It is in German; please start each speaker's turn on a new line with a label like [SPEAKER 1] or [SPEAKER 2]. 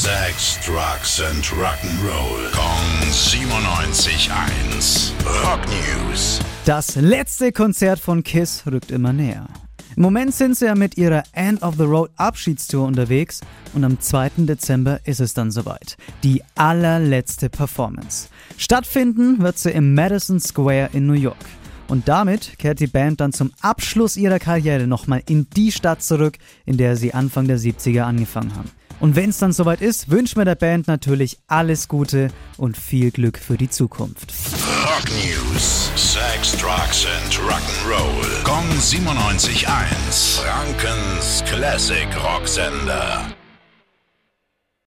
[SPEAKER 1] Sex, Drugs and Rock'n'Roll. Kong 97.1. Rock News.
[SPEAKER 2] Das letzte Konzert von Kiss rückt immer näher. Im Moment sind sie ja mit ihrer End of the Road Abschiedstour unterwegs und am 2. Dezember ist es dann soweit. Die allerletzte Performance. Stattfinden wird sie im Madison Square in New York. Und damit kehrt die Band dann zum Abschluss ihrer Karriere nochmal in die Stadt zurück, in der sie Anfang der 70er angefangen haben. Und wenn es dann soweit ist, wünschen wir der Band natürlich alles Gute und viel Glück für die Zukunft.
[SPEAKER 1] Rock News. Sex, Drugs and Rock'n'Roll. Gong 97.1. Frankens Classic Rocksender.